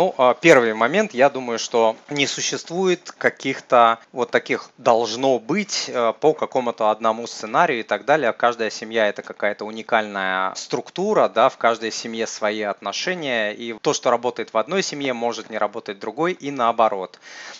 Ну, а, первый момент, я думаю, что не существует каких-то вот таких должно быть э, по какому-то одному сценарию и так далее. Каждая семья это какая-то уникальная структура, да, в каждой семье свои отношения, и то, что работает в одной семье, может не работать в другой, и наоборот.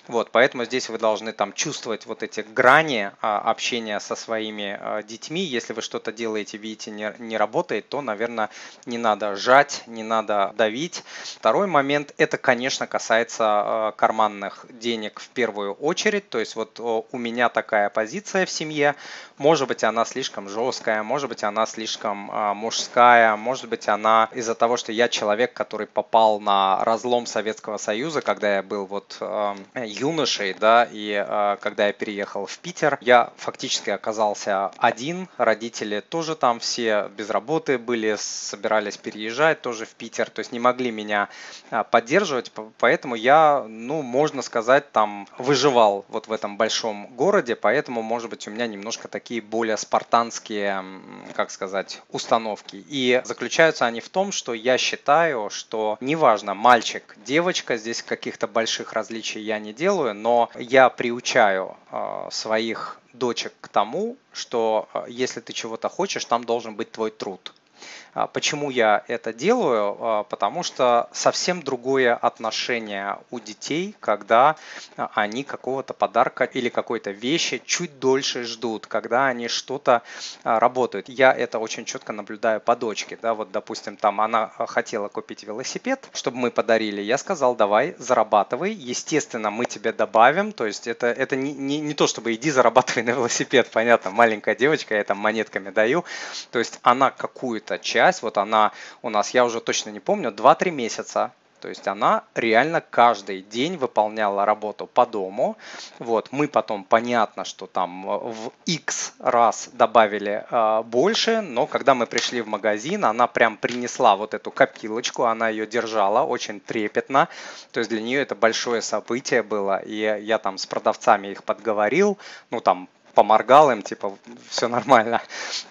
Вот, поэтому здесь вы должны там чувствовать вот эти грани а, общения со своими а, детьми. Если вы что-то делаете, видите, не, не работает, то, наверное, не надо жать, не надо давить. Второй момент, это, конечно, касается а, карманных денег в первую очередь. То есть вот у меня такая позиция в семье. Может быть, она слишком жесткая, может быть, она слишком мужская, может быть, она из-за того, что я человек, который попал на разлом Советского Союза, когда я был вот юношей, да, и когда я переехал в Питер, я фактически оказался один, родители тоже там все без работы были, собирались переезжать тоже в Питер, то есть не могли меня э, поддерживать, поэтому я, ну, можно сказать, там выживал вот в этом большом городе, поэтому, может быть, у меня немножко такие более спартанские, как сказать, установки. И заключаются они в том, что я считаю, что неважно, мальчик, девочка, здесь каких-то больших различий я не делаю, но я приучаю э, своих дочек к тому, что э, если ты чего-то хочешь, там должен быть твой труд. А почему я это делаю? А, потому что совсем другое отношение у детей, когда а, они какого-то подарка или какой-то вещи чуть дольше ждут, когда они что-то работают. Я это очень четко наблюдаю по дочке. Да, вот, допустим, там она хотела купить велосипед, чтобы мы подарили. Я сказал, давай, зарабатывай. Естественно, мы тебе добавим. То есть это, это не, не, не то, чтобы иди зарабатывай на велосипед. Понятно, маленькая девочка, я там монетками даю. То есть она какую-то часть часть, вот она у нас, я уже точно не помню, 2-3 месяца то есть она реально каждый день выполняла работу по дому. Вот, мы потом, понятно, что там в X раз добавили э, больше, но когда мы пришли в магазин, она прям принесла вот эту копилочку, она ее держала очень трепетно. То есть для нее это большое событие было. И я там с продавцами их подговорил, ну там поморгал им, типа, все нормально.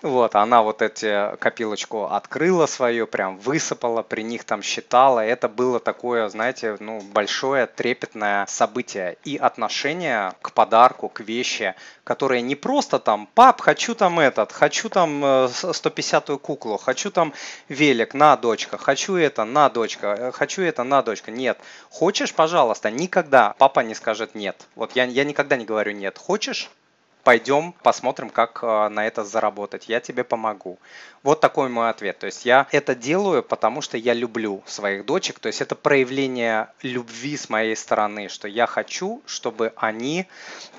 Вот, она вот эти копилочку открыла свою, прям высыпала, при них там считала. Это было такое, знаете, ну, большое трепетное событие. И отношение к подарку, к вещи, которые не просто там, пап, хочу там этот, хочу там 150-ю э, куклу, хочу там велик, на, дочка, хочу это, на, дочка, э, хочу это, на, дочка. Нет. Хочешь, пожалуйста, никогда папа не скажет нет. Вот я, я никогда не говорю нет. Хочешь? Пойдем посмотрим, как э, на это заработать, я тебе помогу. Вот такой мой ответ. То есть я это делаю, потому что я люблю своих дочек. То есть это проявление любви с моей стороны, что я хочу, чтобы они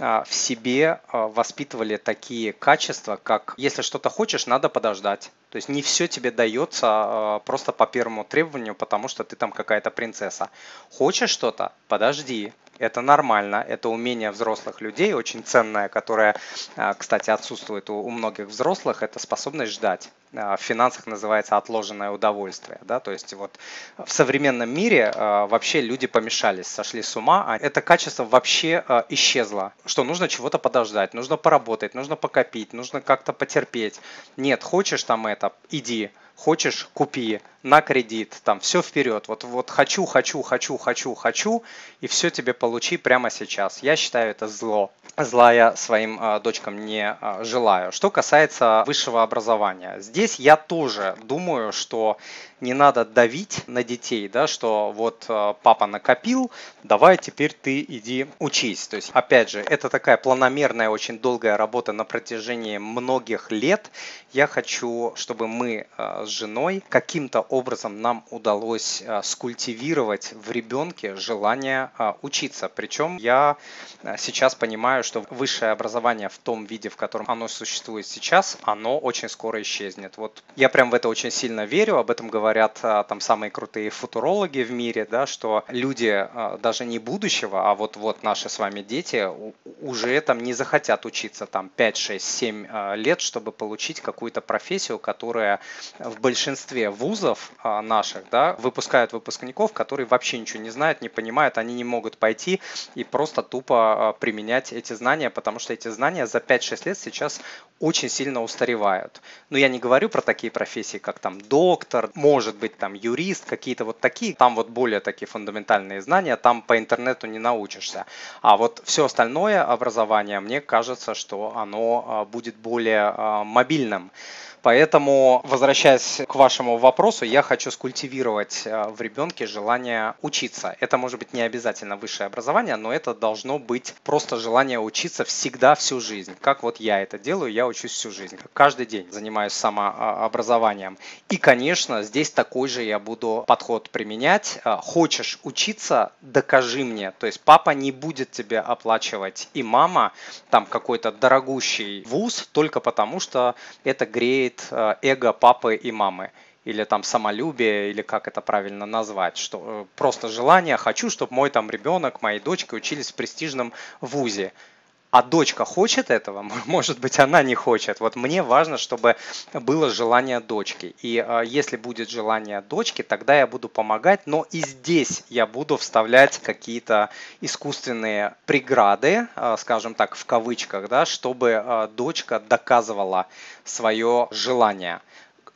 э, в себе э, воспитывали такие качества, как если что-то хочешь, надо подождать. То есть не все тебе дается просто по первому требованию, потому что ты там какая-то принцесса. Хочешь что-то? Подожди это нормально, это умение взрослых людей, очень ценное, которое, а, кстати, отсутствует у многих взрослых, это способность ждать. А, в финансах называется отложенное удовольствие. Да? То есть вот в современном мире а, вообще люди помешались, сошли с ума, а это качество вообще исчезло, что нужно чего-то подождать, нужно поработать, нужно покопить, нужно как-то потерпеть. Нет, хочешь там это, иди, хочешь, купи на кредит, там все вперед. Вот, вот хочу, хочу, хочу, хочу, хочу, и все тебе получи прямо сейчас. Я считаю это зло. Зла я своим э, дочкам не э, желаю. Что касается высшего образования, здесь я тоже думаю, что не надо давить на детей, да, что вот э, папа накопил, давай теперь ты иди учись. То есть, опять же, это такая планомерная, очень долгая работа на протяжении многих лет. Я хочу, чтобы мы э, с женой каким-то образом нам удалось э, скультивировать в ребенке желание учиться. Причем я сейчас понимаю, что высшее образование в том виде, в котором оно существует сейчас, оно очень скоро исчезнет. Вот я прям в это очень сильно верю, об этом говорю говорят а, там самые крутые футурологи в мире, да, что люди а, даже не будущего, а вот, вот наши с вами дети уже там не захотят учиться там 5, 6, 7 лет, чтобы получить какую-то профессию, которая в большинстве вузов а, наших да, выпускают выпускников, которые вообще ничего не знают, не понимают, они не могут пойти и просто тупо применять эти знания, потому что эти знания за 5-6 лет сейчас очень сильно устаревают. Но я не говорю про такие профессии, как там доктор, может может быть там юрист, какие-то вот такие, там вот более такие фундаментальные знания, там по интернету не научишься. А вот все остальное образование, мне кажется, что оно а, будет более а, мобильным. Поэтому, возвращаясь к вашему вопросу, я хочу скультивировать э, в ребенке желание учиться. Это может быть не обязательно высшее образование, но это должно быть просто желание учиться всегда всю жизнь. Как вот я это делаю, я учусь всю жизнь. Каждый день занимаюсь самообразованием. И, конечно, здесь такой же я буду подход применять. Э, хочешь учиться, докажи мне. То есть папа не будет тебе оплачивать и мама там какой-то дорогущий вуз только потому, что это греет болит э, эго папы и мамы. Или там самолюбие, или как это правильно назвать, что э, просто желание, хочу, чтобы мой там ребенок, мои дочки учились в престижном вузе а дочка хочет этого, может быть, она не хочет. Вот мне важно, чтобы было желание дочки. И э, если будет желание дочки, тогда я буду помогать, но и здесь я буду вставлять какие-то искусственные преграды, э, скажем так, в кавычках, да, чтобы э, дочка доказывала свое желание.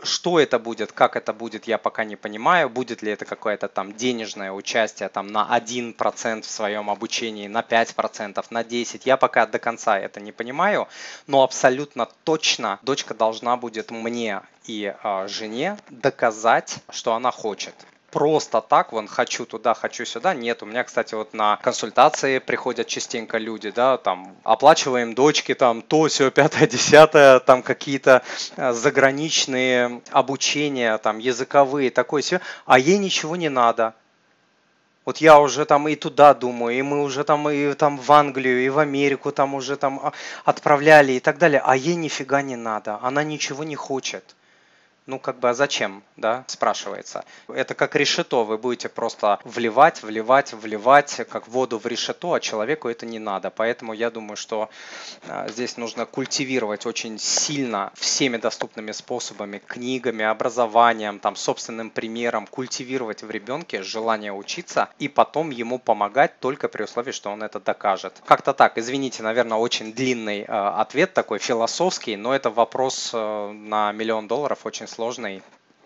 Что это будет, как это будет, я пока не понимаю. Будет ли это какое-то там денежное участие там, на 1% в своем обучении, на 5%, на 10%. Я пока до конца это не понимаю, но абсолютно точно дочка должна будет мне и э, жене доказать, что она хочет просто так, вон, хочу туда, хочу сюда. Нет, у меня, кстати, вот на консультации приходят частенько люди, да, там, оплачиваем дочки, там, то, все, пятое, десятое, там, какие-то э, заграничные обучения, там, языковые, такое все, а ей ничего не надо. Вот я уже там и туда думаю, и мы уже там и там в Англию, и в Америку там уже там а, отправляли и так далее, а ей нифига не надо, она ничего не хочет ну как бы а зачем, да, спрашивается. Это как решето, вы будете просто вливать, вливать, вливать, как воду в решето, а человеку это не надо. Поэтому я думаю, что а, здесь нужно культивировать очень сильно всеми доступными способами, книгами, образованием, там, собственным примером, культивировать в ребенке желание учиться и потом ему помогать только при условии, что он это докажет. Как-то так, извините, наверное, очень длинный э, ответ такой философский, но это вопрос э, на миллион долларов очень сложный.